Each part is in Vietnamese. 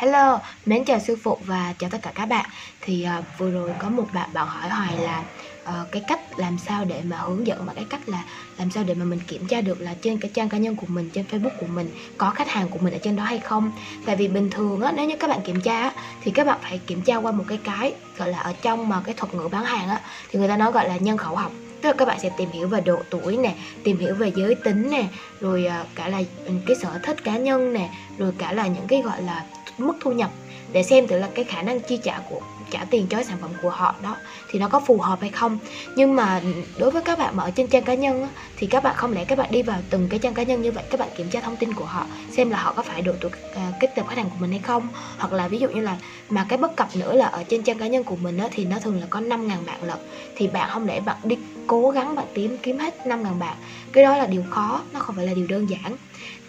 Hello, mến chào sư phụ và chào tất cả các bạn. Thì uh, vừa rồi có một bạn bạn hỏi Hoài là uh, cái cách làm sao để mà hướng dẫn và cái cách là làm sao để mà mình kiểm tra được là trên cái trang cá nhân của mình, trên Facebook của mình có khách hàng của mình ở trên đó hay không. Tại vì bình thường á, nếu như các bạn kiểm tra á, thì các bạn phải kiểm tra qua một cái cái gọi là ở trong mà cái thuật ngữ bán hàng á Thì người ta nói gọi là nhân khẩu học. Tức là các bạn sẽ tìm hiểu về độ tuổi nè tìm hiểu về giới tính nè rồi ờ, cả là ừ, cái sở thích cá nhân nè rồi cả là những cái gọi là mức thu nhập để xem thử là cái khả năng chi trả của trả tiền cho cái sản phẩm của họ đó thì nó có phù hợp hay không. Nhưng mà đối với các bạn mà ở trên trang cá nhân á, thì các bạn không lẽ các bạn đi vào từng cái trang cá nhân như vậy các bạn kiểm tra thông tin của họ xem là họ có phải độ tuổi uh, kết tập khách hàng của mình hay không? Hoặc là ví dụ như là mà cái bất cập nữa là ở trên trang cá nhân của mình á, thì nó thường là có 5.000 bạn lận. Thì bạn không lẽ bạn đi cố gắng bạn tìm kiếm hết 5.000 bạn cái đó là điều khó nó không phải là điều đơn giản.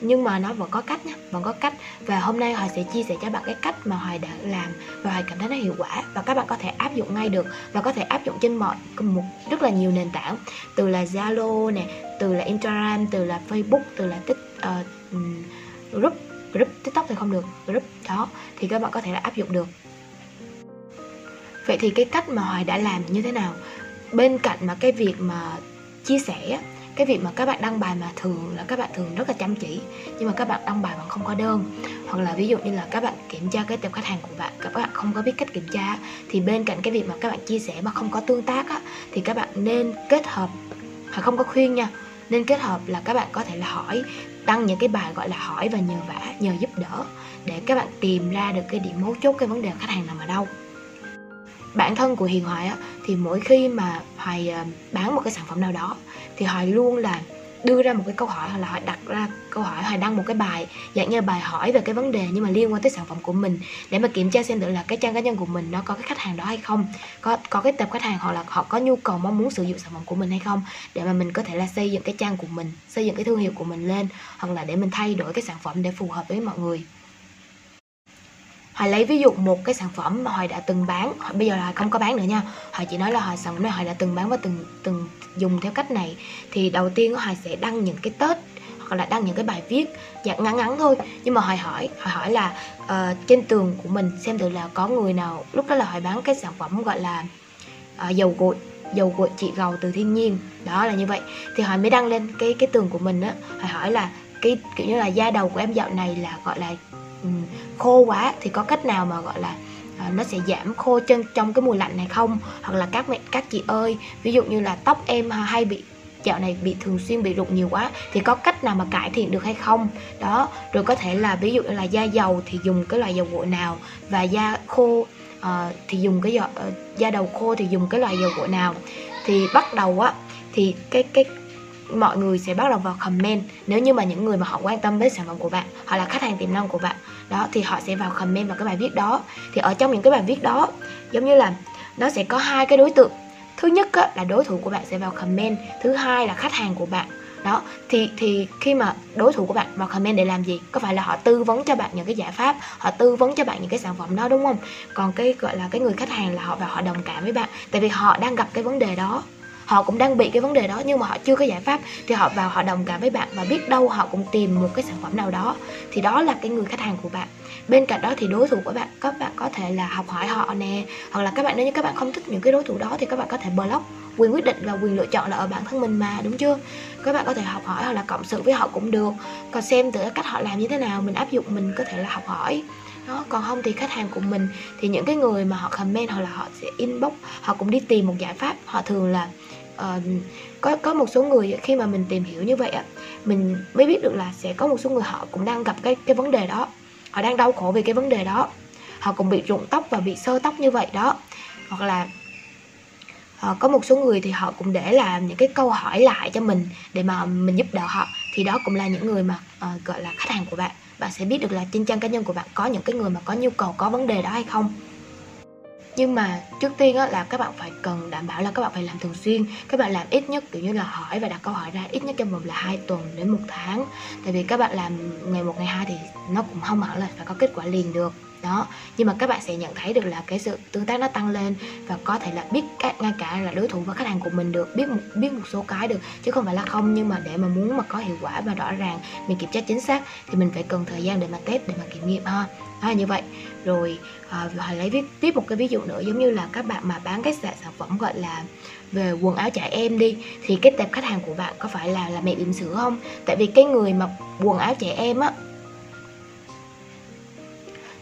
Nhưng mà nó vẫn có cách nhé vẫn có cách. Và hôm nay hoài sẽ chia sẻ cho bạn cái cách mà hoài đã làm và hoài cảm thấy nó hiệu quả. Và các bạn có thể áp dụng ngay được và có thể áp dụng trên mọi một rất là nhiều nền tảng. Từ là zalo nè từ là instagram từ là facebook từ là tích uh, ờ, group group tiktok thì không được group đó. Thì các bạn có thể là áp dụng được. Vậy thì cái cách mà hoài đã làm như thế nào? Bên cạnh mà cái việc mà chia sẻ cái việc mà các bạn đăng bài mà thường là các bạn thường rất là chăm chỉ nhưng mà các bạn đăng bài vẫn không có đơn. Hoặc là ví dụ như là các bạn kiểm tra cái tập khách hàng của bạn các bạn không có biết cách kiểm tra thì bên cạnh cái việc mà các bạn chia sẻ mà không có tương tác á, thì các bạn nên kết hợp hoặc không có khuyên nha nên kết hợp là các bạn có thể là hỏi đăng những cái bài gọi là hỏi và nhờ vả nhờ giúp đỡ để các bạn tìm ra được cái điểm mấu chốt cái vấn đề khách hàng nằm ở đâu bản thân của hiền hoài á, thì mỗi khi mà hoài ờ, bán một cái sản phẩm nào đó, thì hoài luôn là đưa ra một cái câu hỏi, hoặc là hoài đặt ra câu hỏi, hoài đăng một cái bài, dạng như bài hỏi về cái vấn đề nhưng mà liên quan tới sản phẩm của mình, để mà kiểm tra xem được là cái trang cá nhân của mình nó có cái khách hàng đó hay không, có có cái tập khách hàng hoặc là họ có nhu cầu mong muốn sử dụng sản phẩm của mình hay không, để mà mình có thể là xây dựng cái trang của mình, xây dựng cái thương hiệu của mình lên, hoặc là để mình thay đổi cái sản phẩm để phù hợp với mọi người họ lấy ví dụ một cái sản phẩm mà họ đã từng bán. Bây giờ là không có bán nữa nha. Họ chỉ nói là họ sản phẩm này họ đã từng bán và từng từng dùng theo cách này. Thì đầu tiên họ sẽ đăng những cái tết Hoặc là đăng những cái bài viết dạng ngắn ngắn thôi. Nhưng mà Hoài hỏi Hoài hỏi là uh, trên tường của mình xem thử là có người nào Lúc đó là Hoài bán cái sản phẩm gọi là uh, dầu gội dầu gội trị gầu từ thiên nhiên. Đó là như vậy. Thì họ mới đăng lên cái cái tường của mình á. Hoài hỏi là cái kiểu như là da đầu của em dạo này là gọi là Ừ. khô quá thì có cách nào mà gọi là à, nó sẽ giảm khô chân trong cái mùa lạnh này không? Hoặc là các mẹ các chị ơi ví dụ như là tóc em hay bị dạo này bị thường xuyên bị rụng nhiều quá thì có cách nào mà cải thiện được hay không? Đó rồi có thể là ví dụ như là da dầu thì dùng cái loại dầu gội nào? Và da khô uh, thì dùng cái uh, da đầu khô thì dùng cái loại dầu gội nào? Thì bắt đầu á thì cái cái mọi người sẽ bắt đầu vào comment. Nếu như mà những người mà họ quan tâm đến sản phẩm của bạn họ là khách hàng tiềm năng của bạn đó thì họ sẽ vào comment vào cái bài viết đó. Thì ở trong những cái bài viết đó giống như là nó sẽ có hai cái đối tượng. Thứ nhất á, là đối thủ của bạn sẽ vào comment thứ hai là khách hàng của bạn. Đó thì thì khi mà đối thủ của bạn vào comment để làm gì? Có phải là họ tư vấn cho bạn những cái giải pháp họ tư vấn cho bạn những cái sản phẩm đó đúng không? Còn cái gọi là cái người khách hàng là họ vào họ đồng cảm với bạn tại vì họ đang gặp cái vấn đề đó họ cũng đang bị cái vấn đề đó, nhưng mà họ chưa có giải pháp thì họ vào, họ đồng cảm với bạn và biết đâu họ cũng tìm một cái sản phẩm nào đó. Thì đó là cái người khách hàng của bạn. Bên cạnh đó thì đối thủ của bạn, các bạn có thể là học hỏi họ nè, hoặc là các bạn, nếu như các bạn không thích những cái đối thủ đó thì các bạn có thể block, quyền quyết định và quyền lựa chọn là ở bản thân mình mà, đúng chưa? Các bạn có thể học hỏi hoặc là cộng sự với họ cũng được. Còn xem từ cách họ làm như thế nào, mình áp dụng, mình có thể là học hỏi. Đó, còn không thì khách hàng của mình thì những cái người mà họ comment hoặc là họ sẽ inbox, họ cũng đi tìm một giải pháp. Họ thường là uh, có có một số người khi mà mình tìm hiểu như vậy á, mình mới biết được là sẽ có một số người họ cũng đang gặp cái cái vấn đề đó. Họ đang đau khổ vì cái vấn đề đó. Họ cũng bị rụng tóc và bị sơ tóc như vậy đó. Hoặc là uh, có một số người thì họ cũng để làm những cái câu hỏi lại cho mình để mà mình giúp đỡ họ. Thì đó cũng là những người mà uh, gọi là khách hàng của bạn. Bạn sẽ biết được là trên trang cá nhân của bạn có những cái người mà có nhu cầu có vấn đề đó hay không nhưng mà trước tiên á, là các bạn phải cần đảm bảo là các bạn phải làm thường xuyên các bạn làm ít nhất kiểu như là hỏi và đặt câu hỏi ra ít nhất trong vòng là hai tuần đến một tháng. Tại vì các bạn làm ngày một ngày hai thì nó cũng không hẳn là phải có kết quả liền được đó nhưng mà các bạn sẽ nhận thấy được là cái sự tương tác nó tăng lên và có thể là biết các ngay cả là đối thủ và khách hàng của mình được biết một biết một số cái được chứ không phải là không. Nhưng mà để mà muốn mà có hiệu quả và rõ ràng mình kiểm tra chính xác thì mình phải cần thời gian để mà test để mà kiểm nghiệm ha. Đó là như vậy. Rồi à, và lấy viết tiếp một cái ví dụ nữa giống như là các bạn mà bán cái sản phẩm gọi là về quần áo trẻ em đi thì cái tệp khách hàng của bạn có phải là là mẹ bỉm sữa không? Tại vì cái người mà quần áo trẻ em á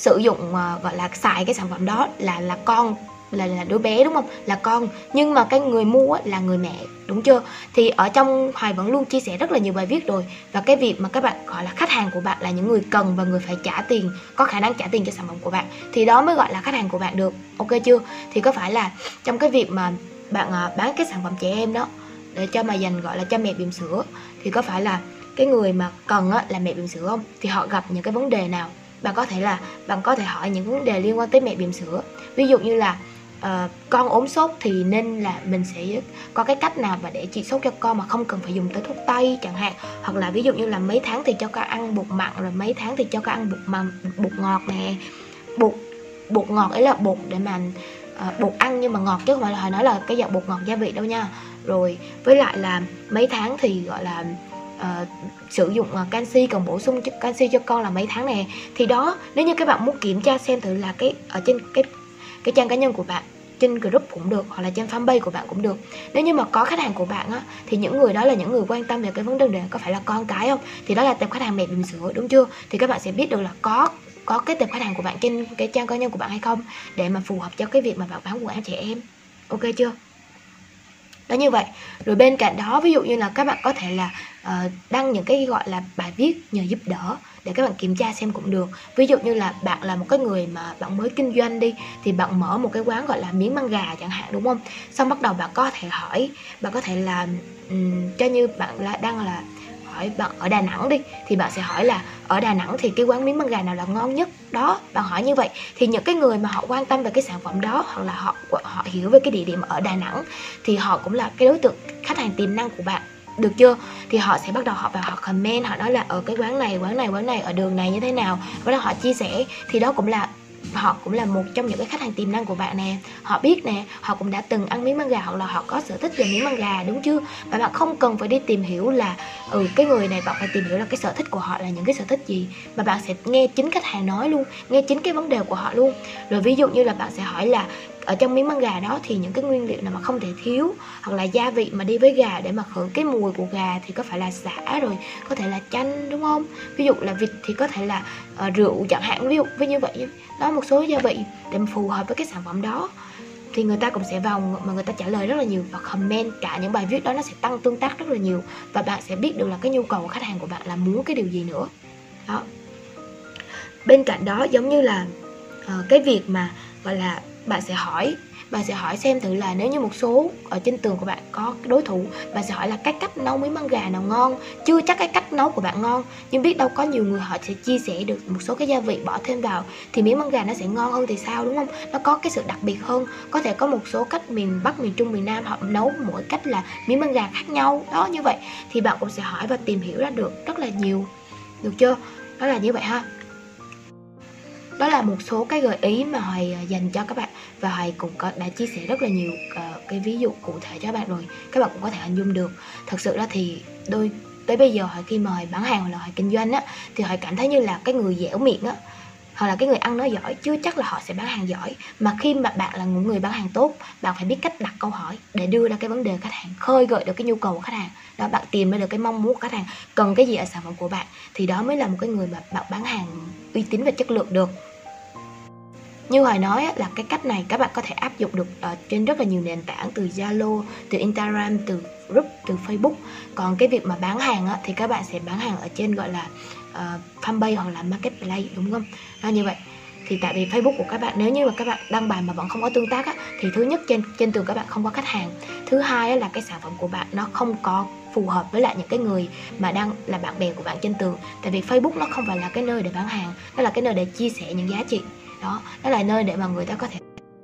sử dụng uh, gọi là xài cái sản phẩm đó là là con là là đứa bé đúng không? Là con. Nhưng mà cái người mua là người mẹ đúng chưa? Thì ở trong hoài vẫn luôn chia sẻ rất là nhiều bài viết rồi. Và cái việc mà các bạn gọi là khách hàng của bạn là những người cần và người phải trả tiền có khả năng trả tiền cho sản phẩm của bạn thì đó mới gọi là khách hàng của bạn được. Ok chưa? Thì có phải là trong cái việc mà bạn ờ, bán cái sản phẩm trẻ em đó để cho mà dành gọi là cho mẹ bỉm sữa thì có phải là cái người mà cần á, là mẹ bỉm sữa không? Thì họ gặp những cái vấn đề nào? Bạn có thể là bạn có thể hỏi những vấn đề liên quan tới mẹ bỉm sữa. Ví dụ như là uh, con ốm sốt thì nên là mình sẽ có cái cách nào mà để trị sốt cho con mà không cần phải dùng tới thuốc tây chẳng hạn. Hoặc là ví dụ như là mấy tháng thì cho con ăn bột mặn rồi mấy tháng thì cho con ăn bột mặn bột ngọt nè. Bột bột ngọt ấy là bột để mà uh, bột ăn nhưng mà ngọt chứ không phải là hồi nói là cái dạng bột ngọt gia vị đâu nha. Rồi với lại là mấy tháng thì gọi là uh, sử dụng uh, canxi cần bổ sung canxi cho con là mấy tháng nè. Thì đó nếu như các bạn muốn kiểm tra xem thử là cái ở trên cái cái trang cá nhân của bạn trên group cũng được hoặc là trên fanpage của bạn cũng được. Nếu như mà có khách hàng của bạn á thì những người đó là những người quan tâm về cái vấn đề này có phải là con cái không? Thì đó là tệp khách hàng mẹ bỉm sữa đúng chưa? Thì các bạn sẽ biết được là có có cái tệp khách hàng của bạn trên cái trang cá nhân của bạn hay không để mà phù hợp cho cái việc mà bạn bán quần áo trẻ em. Ok chưa? Đó như vậy. Rồi bên cạnh đó ví dụ như là các bạn có thể là uh, đăng những cái gọi là bài viết nhờ giúp đỡ để các bạn kiểm tra xem cũng được. Ví dụ như là bạn là một cái người mà bạn mới kinh doanh đi thì bạn mở một cái quán gọi là miếng măng gà chẳng hạn đúng không? Xong bắt đầu bạn có thể hỏi bạn có thể là um, cho như bạn là đang là hỏi bạn ở Đà Nẵng đi, thì bạn sẽ hỏi là ở Đà Nẵng thì cái quán miếng măng gà nào là ngon nhất? Đó bạn hỏi như vậy. Thì những cái người mà họ quan tâm về cái sản phẩm đó hoặc là họ họ hiểu về cái địa điểm ở Đà Nẵng thì họ cũng là cái đối tượng khách hàng tiềm năng của bạn. Được chưa? Thì họ sẽ bắt đầu họ vào họ comment, họ nói là ở cái quán này quán này quán này, ở đường này như thế nào? Và họ chia sẻ. Thì đó cũng là họ cũng là một trong những cái khách hàng tiềm năng của bạn nè. Họ biết nè, họ cũng đã từng ăn miếng măng gà hoặc là họ có sở thích về miếng măng gà, đúng chưa? Và bạn không cần phải đi tìm hiểu là ừ cái người này bạn phải tìm hiểu là cái sở thích của họ là những cái sở thích gì, mà bạn sẽ nghe chính khách hàng nói luôn, nghe chính cái vấn đề của họ luôn. Rồi ví dụ như là bạn sẽ hỏi là ở trong miếng măng gà đó thì những cái nguyên liệu nào mà không thể thiếu hoặc là gia vị mà đi với gà để mà khử cái mùi của gà thì có phải là xả rồi có thể là chanh đúng không? Ví dụ là vịt thì có thể là uh, rượu chẳng hạn ví dụ với như vậy. Đó một số gia vị để mà phù hợp với cái sản phẩm đó. Thì người ta cũng sẽ vào mà người ta trả lời rất là nhiều và comment cả những bài viết đó nó sẽ tăng tương tác rất là nhiều và bạn sẽ biết được là cái nhu cầu của khách hàng của bạn là muốn cái điều gì nữa. Đó. Bên cạnh đó giống như là uh, cái việc mà gọi là bạn sẽ hỏi bạn sẽ hỏi xem thử là nếu như một số ở trên tường của bạn có đối thủ bạn sẽ hỏi là cái cách nấu miếng măng gà nào ngon? Chưa chắc cái cách nấu của bạn ngon, nhưng biết đâu có nhiều người họ sẽ chia sẻ được một số cái gia vị bỏ thêm vào, thì miếng măng gà nó sẽ ngon hơn thì sao, đúng không? Nó có cái sự đặc biệt hơn. Có thể có một số cách miền bắc, miền trung, miền nam họ nấu mỗi cách là miếng măng gà khác nhau. Đó, như vậy. Thì bạn cũng sẽ hỏi và tìm hiểu ra được rất là nhiều. Được chưa? Đó là như vậy ha đó là một số cái gợi ý mà hoài à, dành cho các bạn. Và hoài cũng có đã chia sẻ rất là nhiều uh, cái ví dụ cụ thể cho các bạn rồi. Các bạn cũng có thể hình dung được. Thật sự ra thì đôi tới bây giờ hoài khi mà hoài bán hàng hoặc là hoài kinh doanh á thì hoài cảm thấy như là cái người dẻo miệng á hoặc là cái người ăn nói giỏi chưa chắc là họ sẽ bán hàng giỏi. Mà khi mà bạn là một người bán hàng tốt bạn phải biết cách đặt câu hỏi để đưa ra cái vấn đề khách hàng khơi gợi được cái nhu cầu của khách hàng. Đó bạn tìm ra được cái mong muốn của khách hàng cần cái gì ở sản phẩm của bạn thì đó mới là một cái người mà bạn bán hàng uy tín và chất lượng được như hồi nói là cái cách này các bạn có thể áp dụng được ở trên rất là nhiều nền tảng từ Zalo, từ Instagram, từ group, từ Facebook. Còn cái việc mà bán hàng thì các bạn sẽ bán hàng ở trên gọi là uh, fanpage hoặc là marketplace đúng không? Đó như vậy thì tại vì Facebook của các bạn nếu như mà các bạn đăng bài mà vẫn không có tương tác á, thì thứ nhất trên trên tường các bạn không có khách hàng thứ hai á, là cái sản phẩm của bạn nó không có phù hợp với lại những cái người mà đang là bạn bè của bạn trên tường tại vì Facebook nó không phải là cái nơi để bán hàng nó là cái nơi để chia sẻ những giá trị đó. Đó là nơi để mà người ta có thể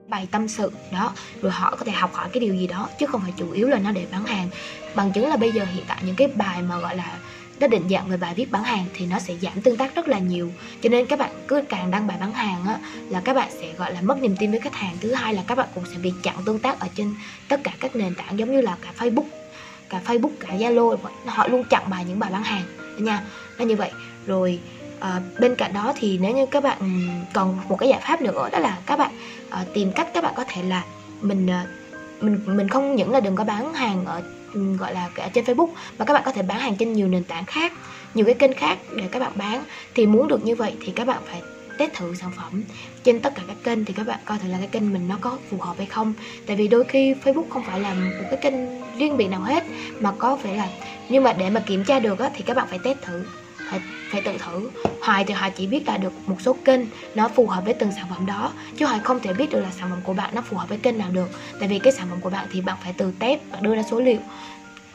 bày tâm sự, đó. Rồi họ có thể học hỏi cái điều gì đó, chứ không phải chủ yếu là nó để bán hàng. Bằng chứng là bây giờ hiện tại những cái bài mà, gọi là, nó định dạng về bài viết bán hàng thì nó sẽ giảm tương tác rất là nhiều. Cho nên các bạn cứ càng đăng bài bán hàng á, là các bạn sẽ, gọi là, mất niềm tin với khách hàng. Thứ hai là các bạn cũng sẽ bị chặn tương tác ở trên tất cả các nền tảng giống như là cả Facebook cả Facebook, cả Zalo họ luôn chặn bài những bài bán hàng nha. Nó như vậy. Rồi à, bên cạnh đó thì nếu như các bạn còn một cái giải pháp nữa đó là các bạn à, tìm cách các bạn có thể là mình à, mình mình không những là đừng có bán hàng ở gọi là ở trên Facebook mà các bạn có thể bán hàng trên nhiều nền tảng khác nhiều cái kênh khác để các bạn bán. Thì muốn được như vậy thì các bạn phải test thử sản phẩm trên tất cả các kênh thì các bạn coi thử là cái kênh mình nó có phù hợp hay không. Tại vì đôi khi Facebook không phải là một cái kênh riêng biệt nào hết mà có phải là nhưng mà để mà kiểm tra được á, thì các bạn phải test thử phải phải tự thử. Hoài thì hoài chỉ biết là được một số kênh nó phù hợp với từng sản phẩm đó, chứ hoài không thể biết được là sản phẩm của bạn nó phù hợp với kênh nào được. Tại vì cái sản phẩm của bạn thì bạn phải từ test, bạn đưa ra số liệu.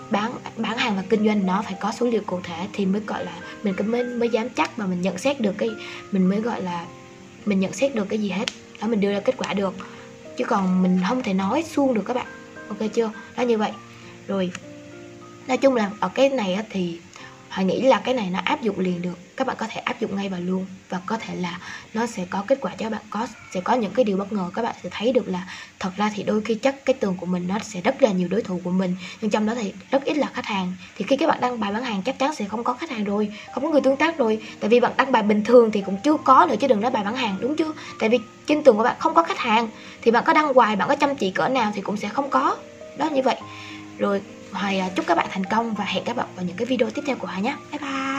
Bán bán hàng và kinh doanh nó phải có số liệu cụ thể thì mới gọi là mình mới mới dám chắc và mình nhận xét được cái, mình mới gọi là mình nhận xét được cái gì hết. Đó, mình đưa ra kết quả được. Chứ còn mình không thể nói suông được các bạn. Ok chưa? Đó, như vậy. Rồi, nói chung là ở cái này thì Hoài nghĩ là cái này nó áp dụng liền được. Các bạn có thể áp dụng ngay vào luôn. Và có thể là nó sẽ có kết quả cho các bạn. Có, Sẽ có những cái điều bất ngờ. Các bạn sẽ thấy được là Thật ra thì đôi khi chắc cái tường của mình Nó sẽ rất là nhiều đối thủ của mình. Nhưng trong đó thì rất ít là khách hàng. Thì khi các bạn đăng bài bán hàng chắc chắn sẽ không có khách hàng rồi. Không có người tương tác rồi. Tại vì bạn đăng bài bình thường thì cũng chưa có nữa Chứ đừng nói bài bán hàng, đúng chưa? Tại vì trên tường của bạn không có khách hàng. Thì bạn có đăng hoài, bạn có chăm chỉ cỡ nào thì cũng sẽ không có. Đó, như vậy. Rồi Hoài chúc các bạn thành công và hẹn các bạn vào những cái video tiếp theo của Hoài nhé. Bye bye.